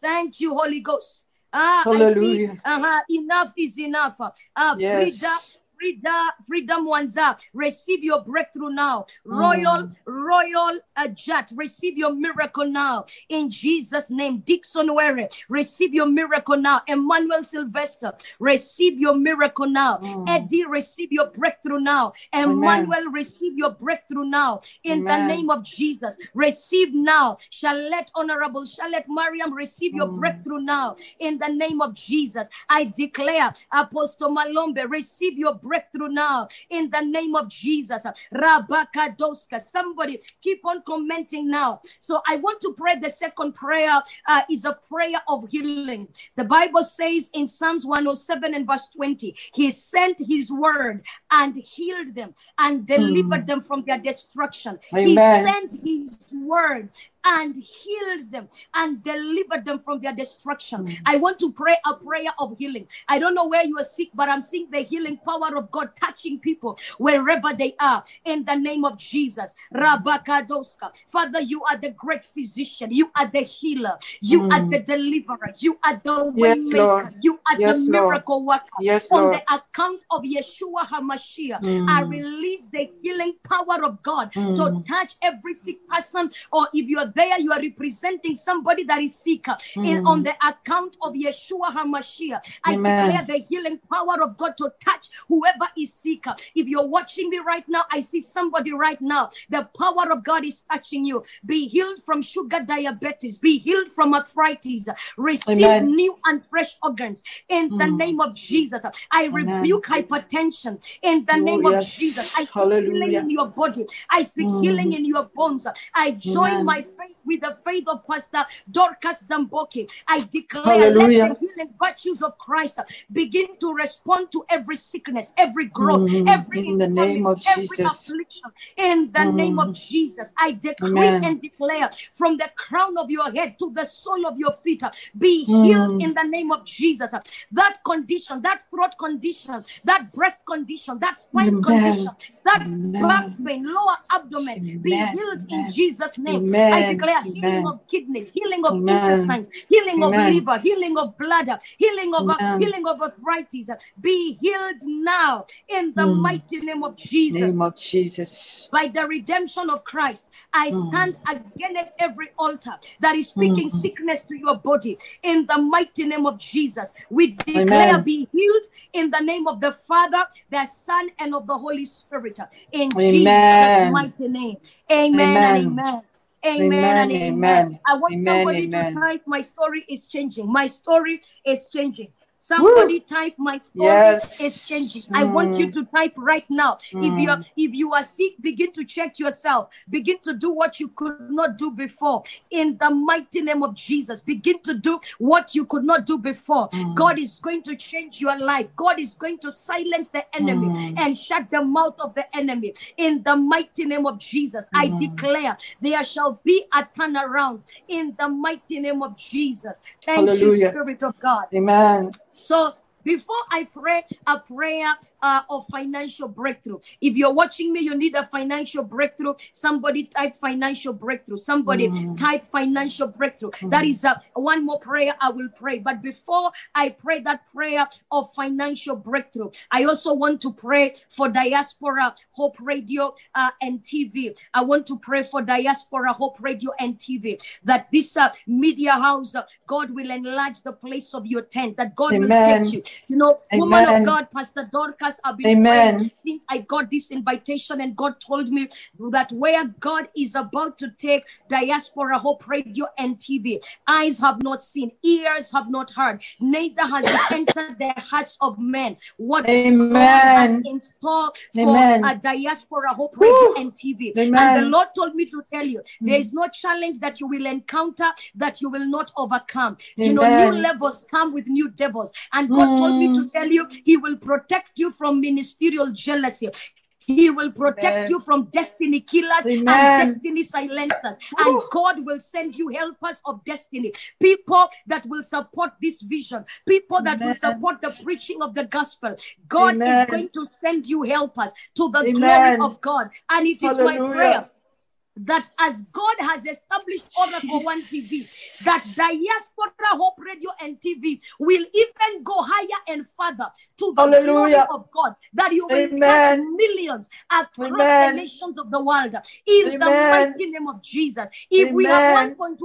Thank you, Holy Ghost. Ah, I see. Hallelujah. Uh-huh. Enough is enough. Uh, Yes. Frida, Freedom Wanza, receive your breakthrough now. Royal, Royal uh, Jet, receive your miracle now. In Jesus' name, Dixon Were, receive your miracle now. Emmanuel Sylvester, receive your miracle now. Mm. Eddie, receive your breakthrough now. Emmanuel, receive your breakthrough now. In the name of Jesus, receive now. Charlotte, Honorable Charlotte Mariam, receive your Mm. breakthrough now. In the name of Jesus, I declare, Apostle Malombe, receive your breakthrough now. In the name of Jesus, Rabakadoska. Somebody keep on commenting now. So I want to pray. The second prayer uh, is a prayer of healing. The Bible says in Psalms 107 and verse 20, He sent His word and healed them and delivered them from their destruction. He sent His word and healed them and delivered them from their destruction. I want to pray a prayer of healing. I don't know where you are sick, but I'm seeing the healing power of God touching people wherever they are in the name of Jesus. Rabakadoska. Father, you are the great physician. You are the healer. You are Mm. the deliverer. You are the Yes, waymaker. Lord. You are Yes, the Lord. miracle worker. Yes, On Lord. the account of Yeshua HaMashiach, I Mm. release the healing power of God to Mm. touch every sick person, or if you are there, you are representing somebody that is sick. In Mm. on the account of Yeshua HaMashiach, I Amen. declare the healing power of God to touch whoever is sick. If you're watching me right now, I see somebody right now. The power of God is touching you. Be healed from sugar diabetes. Be healed from arthritis. Receive Amen. new and fresh organs in the Mm. name of Jesus. I Amen. rebuke hypertension in the Oh, name of. Jesus. I speak healing in your body. I speak Mm. healing in your bones. I join my faith right with the faith of Pastor Dorcas Damboki. I declare Hallelujah. let the healing virtues of Christ begin to respond to every sickness, every growth, Mm. every In the name of Jesus. affliction. In the name of Mm. Jesus, I decree Amen. and declare from the crown of your head to the sole of your feet, be healed Mm. in the name of Jesus. That condition, that throat condition, that breast condition, that spine Amen. condition, that Amen. back pain, lower abdomen, be Amen. healed in Jesus' name. I Amen. Declare healing of kidneys, healing of Amen. intestines, healing of liver, healing of bladder, healing of uh, healing of arthritis. Be healed now in the Mm. mighty name of Jesus. Name of Jesus. By the redemption of Christ, I Mm. stand against every altar that is speaking Mm. sickness to your body. In the mighty name of Jesus, we declare Amen. be healed in the name of the Father, the Son, and of the Holy Spirit. In Jesus' mighty name. Amen, Amen. Amen. Amen, and Amen. amen. I want Amen. somebody to type, My story is changing. My story is changing. Somebody type my story Yes. is changing. I want you Mm. to type right now. If you are Mm. if you are sick, begin to check yourself. Begin to do what you could not do before. In the mighty name of Jesus, begin to do what you could not do before. Mm. God is going to change your life. God is going to silence the enemy Mm. and shut the mouth of the enemy. In the mighty name of Jesus, I Mm. declare there shall be a turnaround. In the mighty name of Jesus. Thank you, Spirit of God. Amen. So before I pray a prayer uh, of financial breakthrough, if you're watching me, you need a financial breakthrough. Somebody type financial breakthrough. Somebody Mm. type financial breakthrough. That is uh, one more prayer I will pray. But before I pray that prayer of financial breakthrough, I also want to pray for Diaspora Hope Radio uh, and TV. I want to pray for Diaspora Hope Radio and TV that this uh, media house, uh, God will enlarge the place of your tent, that God will Amen. take you. You know, woman of God, Pastor Dorcas have been Amen. since I got this invitation, and God told me that where God is about to take Diaspora Hope Radio and TV, eyes have not seen, ears have not heard, neither has it <coughs> entered the hearts of men. What God has Amen. in store for Amen. a Diaspora Hope Radio Woo. and TV. And the Lord told me to tell you there is no challenge that you will encounter that you will not overcome. You know, new levels come with new devils. And God told me to Mm. tell you, He will protect you from ministerial jealousy. He will protect Amen. you from destiny killers Amen. and destiny silencers. And God will send you helpers of destiny, people that will support this vision, people that will support the preaching of the gospel. God Amen. is going to send you helpers to the Amen. glory of God. And it is my prayer that as God has established Oracle One TV, that Diaspora Hope Radio and TV will even go higher and further to the glory Hallelujah. of God, that you will Amen. millions across Amen. the nations of the world in the mighty name of Jesus. If we have 1.2,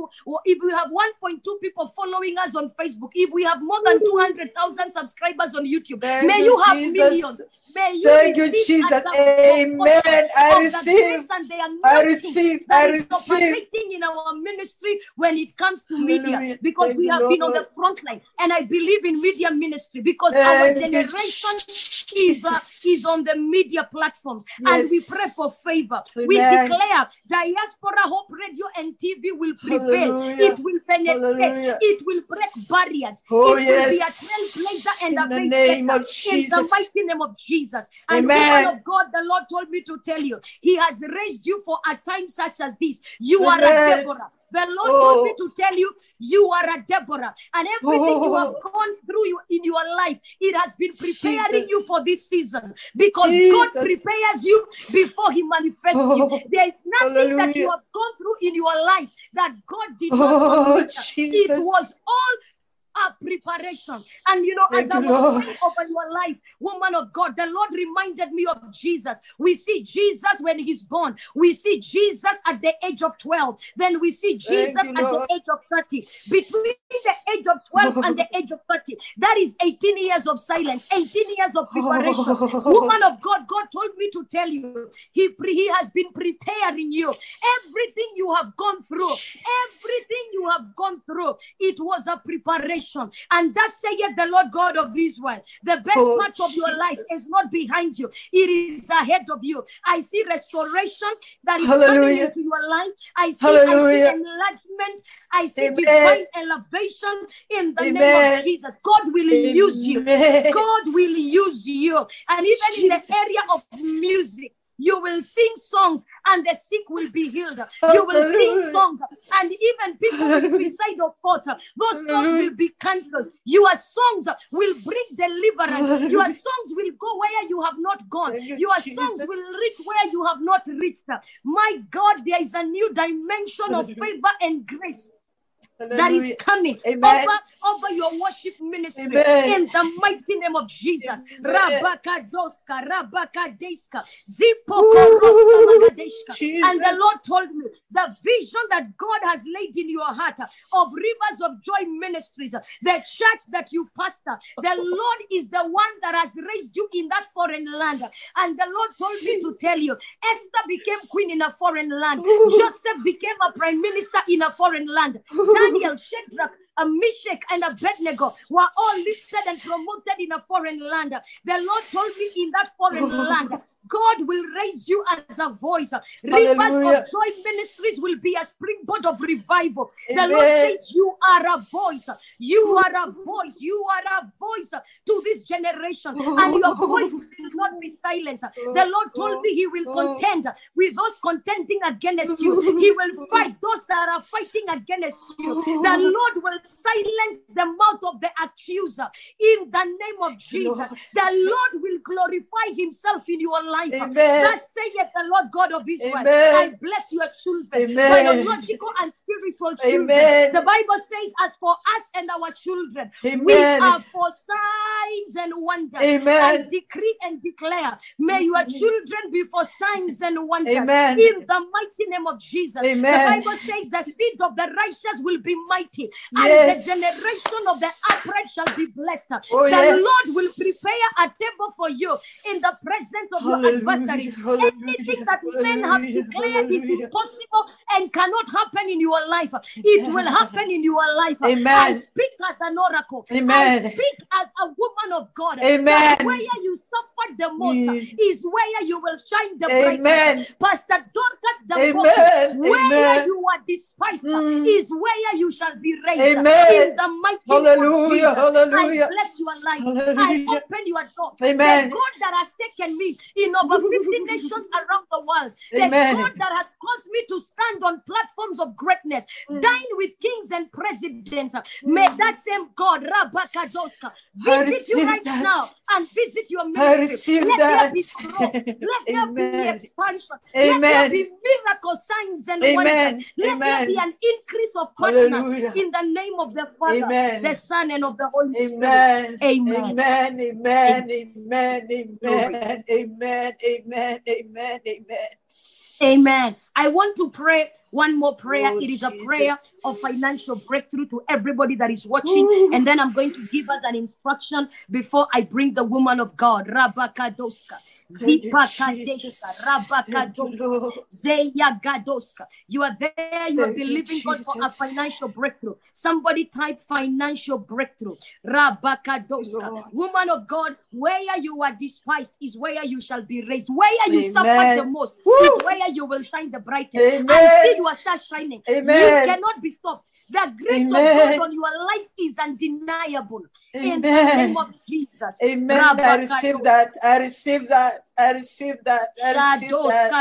if we have 1.2 people following us on Facebook, if we have more than 200,000 subscribers on YouTube, Thank may you, have Jesus. millions. May you Thank you, Jesus. Amen. I receive. grace and the I anointing receive. I receive. in our ministry when it comes to media Hallelujah. because Thank we have been on the front line and I believe in media ministry because our Thank you, generation is, uh, is on the media platforms and we pray for favor. We declare Diaspora Hope Radio and TV will prevail. Hallelujah. It will penetrate. Hallelujah. It will break barriers. Oh, it will be a yes. trailblazer and In a the name of in the mighty name of Jesus. And Amen. woman of God, the Lord told me to tell you, He has raised you for a time such as this. You are a Deborah. The Lord told me Oh. to tell you, you are a Deborah. And everything you have Oh. gone through you in your life, it has been preparing Jesus. you for this season. Because Jesus. God prepares you before He manifests you. Oh. There is nothing that you have gone through in your life that God did not Oh. It was all a preparation. And you know, Thank as I was praying over your life, woman of God, the Lord reminded me of Jesus. We see Jesus when he's born. We see Jesus at the age of 12. Then we see Jesus at the age of 30. Between the age of 12 and the age of 30, that is 18 years of silence, 18 years of preparation. Oh. Woman of God, God told me to tell you, He, pre- he has been preparing you. Everything you have gone through, everything you have gone through, it was a preparation. And that saith the Lord God of Israel. The best Oh, part of your life is not behind you, it is ahead of you. I see restoration that is coming Hallelujah. into your life. I see, I see Hallelujah. enlargement. I see Amen. divine elevation in the name of Jesus. God will use you. God will use you. And even in the area of music, you will sing songs and the sick will be healed. You will sing songs and even people with Hallelujah. suicidal thoughts, those songs will be cancelled. Your songs will bring deliverance. Your songs will go where you have not gone. Your songs will reach where you have not reached. My God, there is a new dimension of favor and grace that is coming Amen. over, over your worship ministry Amen. in the mighty name of Jesus. Amen. Rabakadoska, Rabakadeska, Zipoko Ooh, Roska Magadeshka. And the Lord told me the vision that God has laid in your heart of Rivers of Joy Ministries, the church that you pastor, the Lord is the one that has raised you in that foreign land. And the Lord told me to tell you Esther became queen in a foreign land, Joseph became a prime minister in a foreign land. Daniel, Shadrach, a Meshach, and Abednego were all lifted and promoted in a foreign land. The Lord told me in that foreign <laughs> land, God will raise you as a voice. Rivers of Joy Ministries will be a springboard of revival. The Lord says, You are a voice. You are a voice. You are a voice to this generation. And your voice will not be silenced. The Lord told me He will contend with those contending against you. He will fight those that are fighting against you. The Lord will silence the mouth of the accuser in the name of Jesus. The Lord will glorify Himself in your life. Amen. Thus saith the Lord God of Israel. Amen. I bless your children, Amen. biological and spiritual children. Amen. The Bible says, as for us and our children, we are for signs and wonders. Amen. And decree and declare, may your children be for signs and wonders. Amen. In the mighty name of Jesus. Amen. The Bible says the seed of the righteous will be mighty, and Yes. the generation of the upright shall be blessed. Oh, the yes. Lord will prepare a table for you in the presence of your adversaries. Anything that men have declared is impossible and cannot happen in your life, it will happen in your life. I Amen. speak as an oracle. Amen. I speak as a woman of God. Amen. Where you suffered the most is where you will shine the brightest. Amen. Pastor Dorcas, the Amen. where Amen. you are despised Mm. is where you shall be raised. Amen. In the mighty Hallelujah. Hallelujah. I bless your life. I open your door. Amen. The God that has taken me in over 50 nations around the world. The God that has caused me to stand on platforms of greatness, Mm. dine with kings and presidents. May that same God, Rabakadoska, I visit you right that. now and visit your ministry. Let that. there be growth. Let there be Amen. expansion. Let there be miracle signs and Amen. wonders. Let there be an increase of partners Hallelujah. in the name of the Father, Amen. the Son, and of the Holy Spirit. Amen. Amen. Amen. Amen. Amen. Amen. Amen. Amen. Amen. Amen. Amen. I want to pray one more prayer. Oh, it is a Jesus. prayer of financial breakthrough to everybody that is watching. Ooh. And then I'm going to give us an instruction before I bring the woman of God. Rabakadoska. You, Zipakadeska. Jesus. You, Zeya Gadoska. You are there, you are believing God for a financial breakthrough. Somebody type financial breakthrough. Rabakadoska. Woman of God, where you are despised is where you shall be raised. Where you Amen. suffered the most is where you will shine the brightest. I see you are start shining. You cannot be stopped. The grace of God on your life is undeniable. In the Amen. name of Jesus. Amen. I receive that. I receive that. I receive that. I receive that.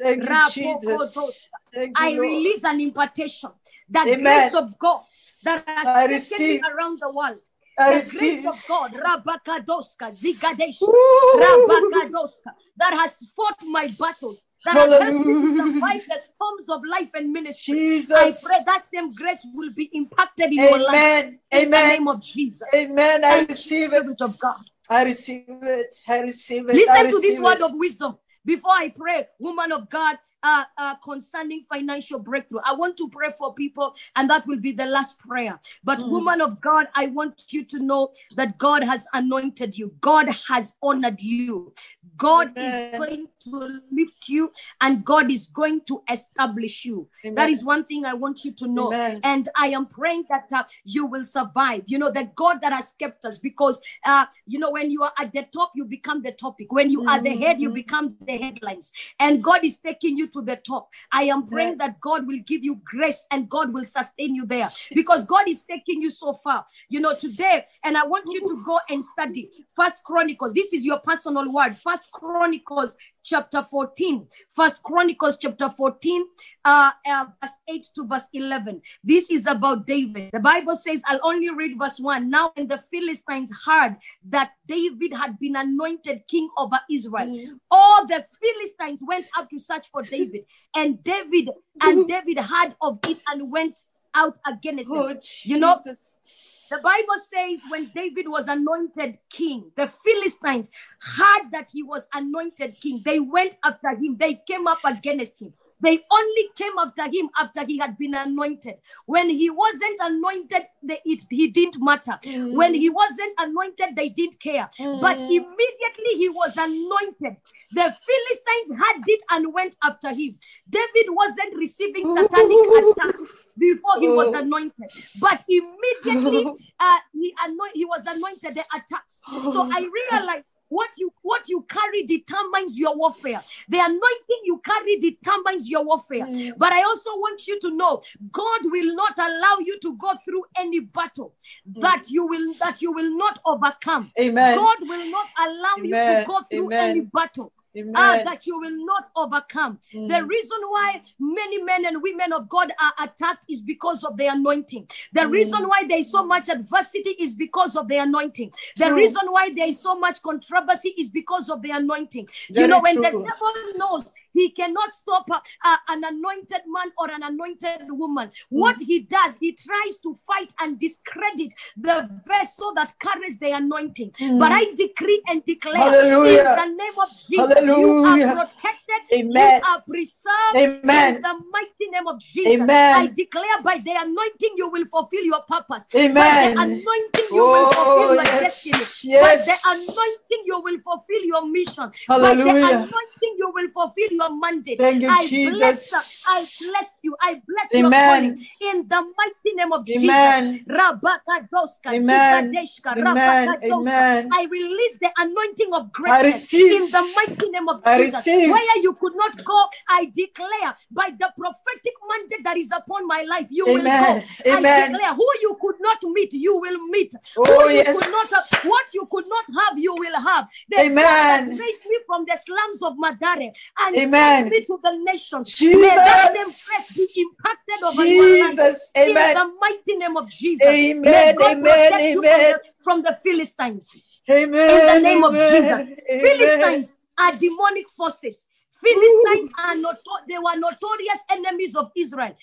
Thank you, Jesus. Thank I you, Lord. release an impartation. The Amen. grace of God that has I receive. around the world. I the receive. grace of God, Rabakadoska, Zigadesha, Woo. Rabakadoska, that has fought my battles, that has helped me to survive the storms of life and ministry. I pray that same grace will be impacted in your life Amen. in the Amen. name of Jesus. Amen. I Thank receive it. Of God. I receive it. I receive it. Listen to this receive word of wisdom. Before I pray, woman of God, uh, uh, concerning financial breakthrough, I want to pray for people, and that will be the last prayer. But, Mm. woman of God, I want you to know that God has anointed you, God has honored you, God is going to lift you, and God is going to establish you. That Amen. is one thing I want you to know. Amen. And I am praying that uh, you will survive. You know, the God that has kept us, because, uh, you know, when you are at the top, you become the topic. When you are the head, you Mhm. become the headlines. And God is taking you to the top. I am praying that God will give you grace and God will sustain you there <laughs> because God is taking you so far. You know, today, and I want you to go and study First Chronicles. This is your personal word. First Chronicles chapter 14 first chronicles chapter 14 uh, uh verse 8 to verse 11 this is about david. The bible says i'll only read verse 1 now when the philistines heard that david had been anointed king over israel Mm. all the philistines went up to search for david. And david and <laughs> david heard of it and went out against them You know, the Bible says when David was anointed king, the Philistines heard that he was anointed king. They went after him, they came up against him. They only came after him after he had been anointed. When he wasn't anointed, they, it, he didn't matter. When he wasn't anointed, they didn't care. But Mm. immediately he was anointed, the Philistines had it and went after him. David wasn't receiving satanic <laughs> attacks before he was Oh. anointed, but immediately <laughs> uh, he anoint, he was anointed the attacks. So I <laughs> realized what you what you carry determines your warfare. The anointing you carry determines your warfare. Mm. But I also want you to know God will not allow you to go through any battle that you will that you will not overcome. Amen. God will not allow you to go through Amen. any battle Ah, that you will not overcome. Mm. The reason why many men and women of God are attacked is because of the anointing. The Mm. reason why there is so much adversity is because of the anointing. The True. reason why there is so much controversy is because of the anointing. you know, when the devil knows He cannot stop uh, an anointed man or an anointed woman. What he does, he tries to fight and discredit the vessel that carries the anointing. But I decree and declare Hallelujah. in the name of Jesus, you are protected, Amen. you are preserved. Amen. In the mighty name of Jesus, Amen. I declare by the anointing you will fulfill your purpose. By Amen. the anointing you will fulfill Oh, your yes. destiny. By the anointing you will fulfill your mission. By the anointing you will fulfill your mandate. Thank you, I bless, Jesus. I bless you. I bless your Amen. in the mighty name of Jesus. Amen. Rabakadoska, Amen. Amen. Amen. I release the anointing of greatness in the mighty name of I Jesus. receive. Where you could not go, I declare by the prophetic mandate that is upon my life, you will Amen. go. I declare who you could not meet, you will meet. Oh, Who you could not have, what you could not have, you will have. The God Amen. that raised me from the slums of Mathare and Amen. sent me to the nations. May that same grace Jesus. Be impacted over. Jesus. In Amen. the mighty name of Jesus. Amen. Amen. Amen. the, from the Philistines. Amen. In the name of Jesus. Amen. Philistines are demonic forces. Philistines are not, they were notorious enemies of Israel.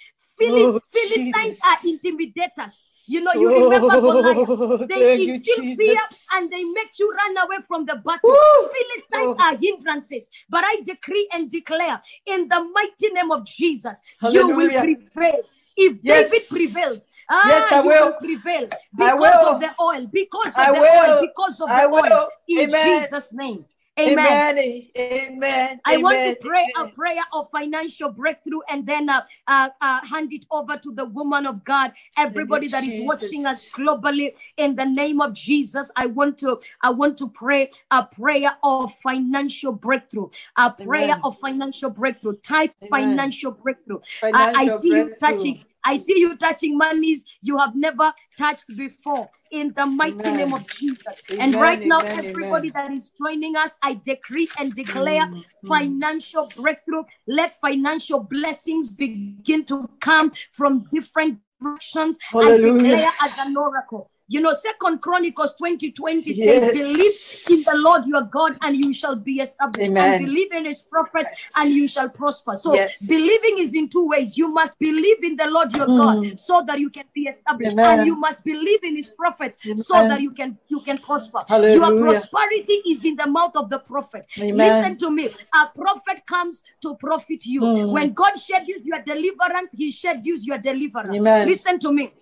Oh, Philistines Jesus. are intimidators. You know, you remember Goliath. Oh, <laughs> They you, instill fear and they make you run away from the battle. Woo! Philistines Oh. are hindrances, but I decree and declare in the mighty name of Jesus, you will prevail. If Yes. David prevailed, ah, Yes, I you will. prevail I because will. of the oil, because of I the will. oil, because of I the oil. In Amen. Jesus' name. Amen. Amen. Amen. I want to Amen. pray a prayer of financial breakthrough and then uh, uh, uh, hand it over to the woman of God. Everybody that is watching us globally, in the name of Jesus, I want to I want to pray a prayer of financial breakthrough. A prayer Amen. of financial breakthrough. Type Amen. financial breakthrough. I, I Financial see you touching. I see you touching monies you have never touched before in the mighty Amen. name of Jesus. and Amen, right now, amen, everybody that is joining us, I decree and declare Mm, mm. financial breakthrough. Let financial blessings begin to come from different directions. I Hallelujah. declare as an oracle. You know, Second Chronicles 20 20 says, Believe in the Lord your God and you shall be established. Amen. And believe in his prophets and you shall prosper. So Yes. believing is in two ways. You must believe in the Lord your God Mm. so that you can be established. Amen. And you must believe in his prophets so that you can you can prosper. Your prosperity is in the mouth of the prophet. Amen. Listen to me. A prophet comes to profit you. Mm. When God schedules your deliverance, he schedules your deliverance. Amen. Listen to me.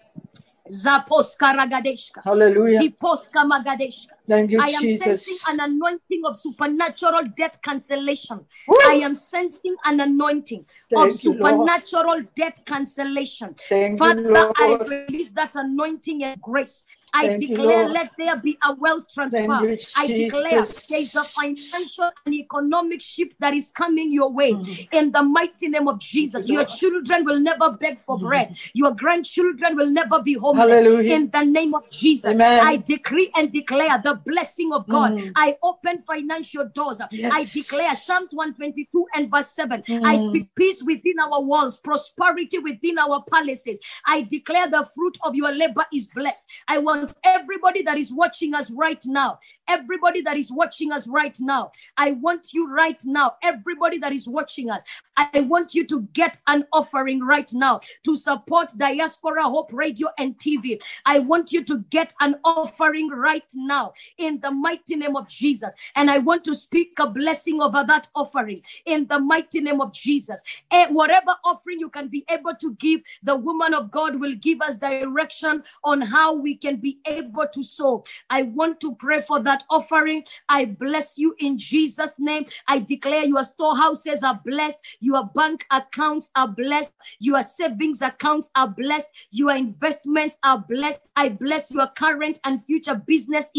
Zaposka ragadeshka. Hallelujah. Ziposka magadeshka. Thank you, I am Jesus. sensing an anointing of supernatural debt cancellation. Woo! I am sensing an anointing of Thank you, Lord. supernatural debt cancellation. Thank you, Father, I release that anointing and grace. I Thank declare, Lord. let there be a wealth transfer. You, I declare there is a financial and economic shift that is coming your way. Mm. In the mighty name of Jesus, you, your Lord. children will never beg for Mhm. bread. Your grandchildren will never be homeless. Hallelujah. In the name of Jesus, Amen. I decree and declare the blessing of God. Mm. I open financial doors. I declare Psalms 122 and verse 7. I Mm. speak peace within our walls, prosperity within our palaces. I declare the fruit of your labor is blessed. I want everybody that is watching us right now, everybody that is watching us right now, I want you right now, everybody that is watching us, I want you to get an offering right now to support Diaspora Hope Radio and TV. I want you to get an offering right now in the mighty name of Jesus. And I want to speak a blessing over that offering in the mighty name of Jesus. And whatever offering you can be able to give, the woman of God will give us direction on how we can be able to sow. I want to pray for that offering. I bless you in Jesus' name. I declare your storehouses are blessed, your bank accounts are blessed, your savings accounts are blessed, your investments are blessed. I bless your current and future business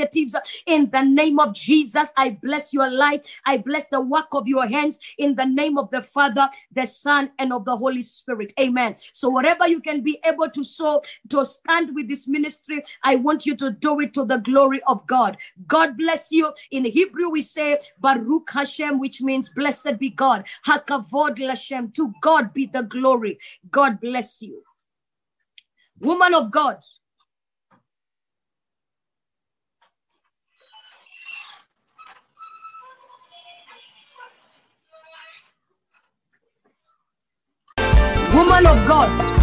initiatives in the name of Jesus. I bless your life. I bless the work of your hands in the name of the Father, the Son, and of the Holy Spirit. Amen. So, whatever you can be able to sow to stand with this ministry, I want you to do it to the glory of God. God bless you. In Hebrew, we say Baruch Hashem, which means blessed be God. Hakavod Lashem. To God be the glory. God bless you. Woman of God. Woman of God,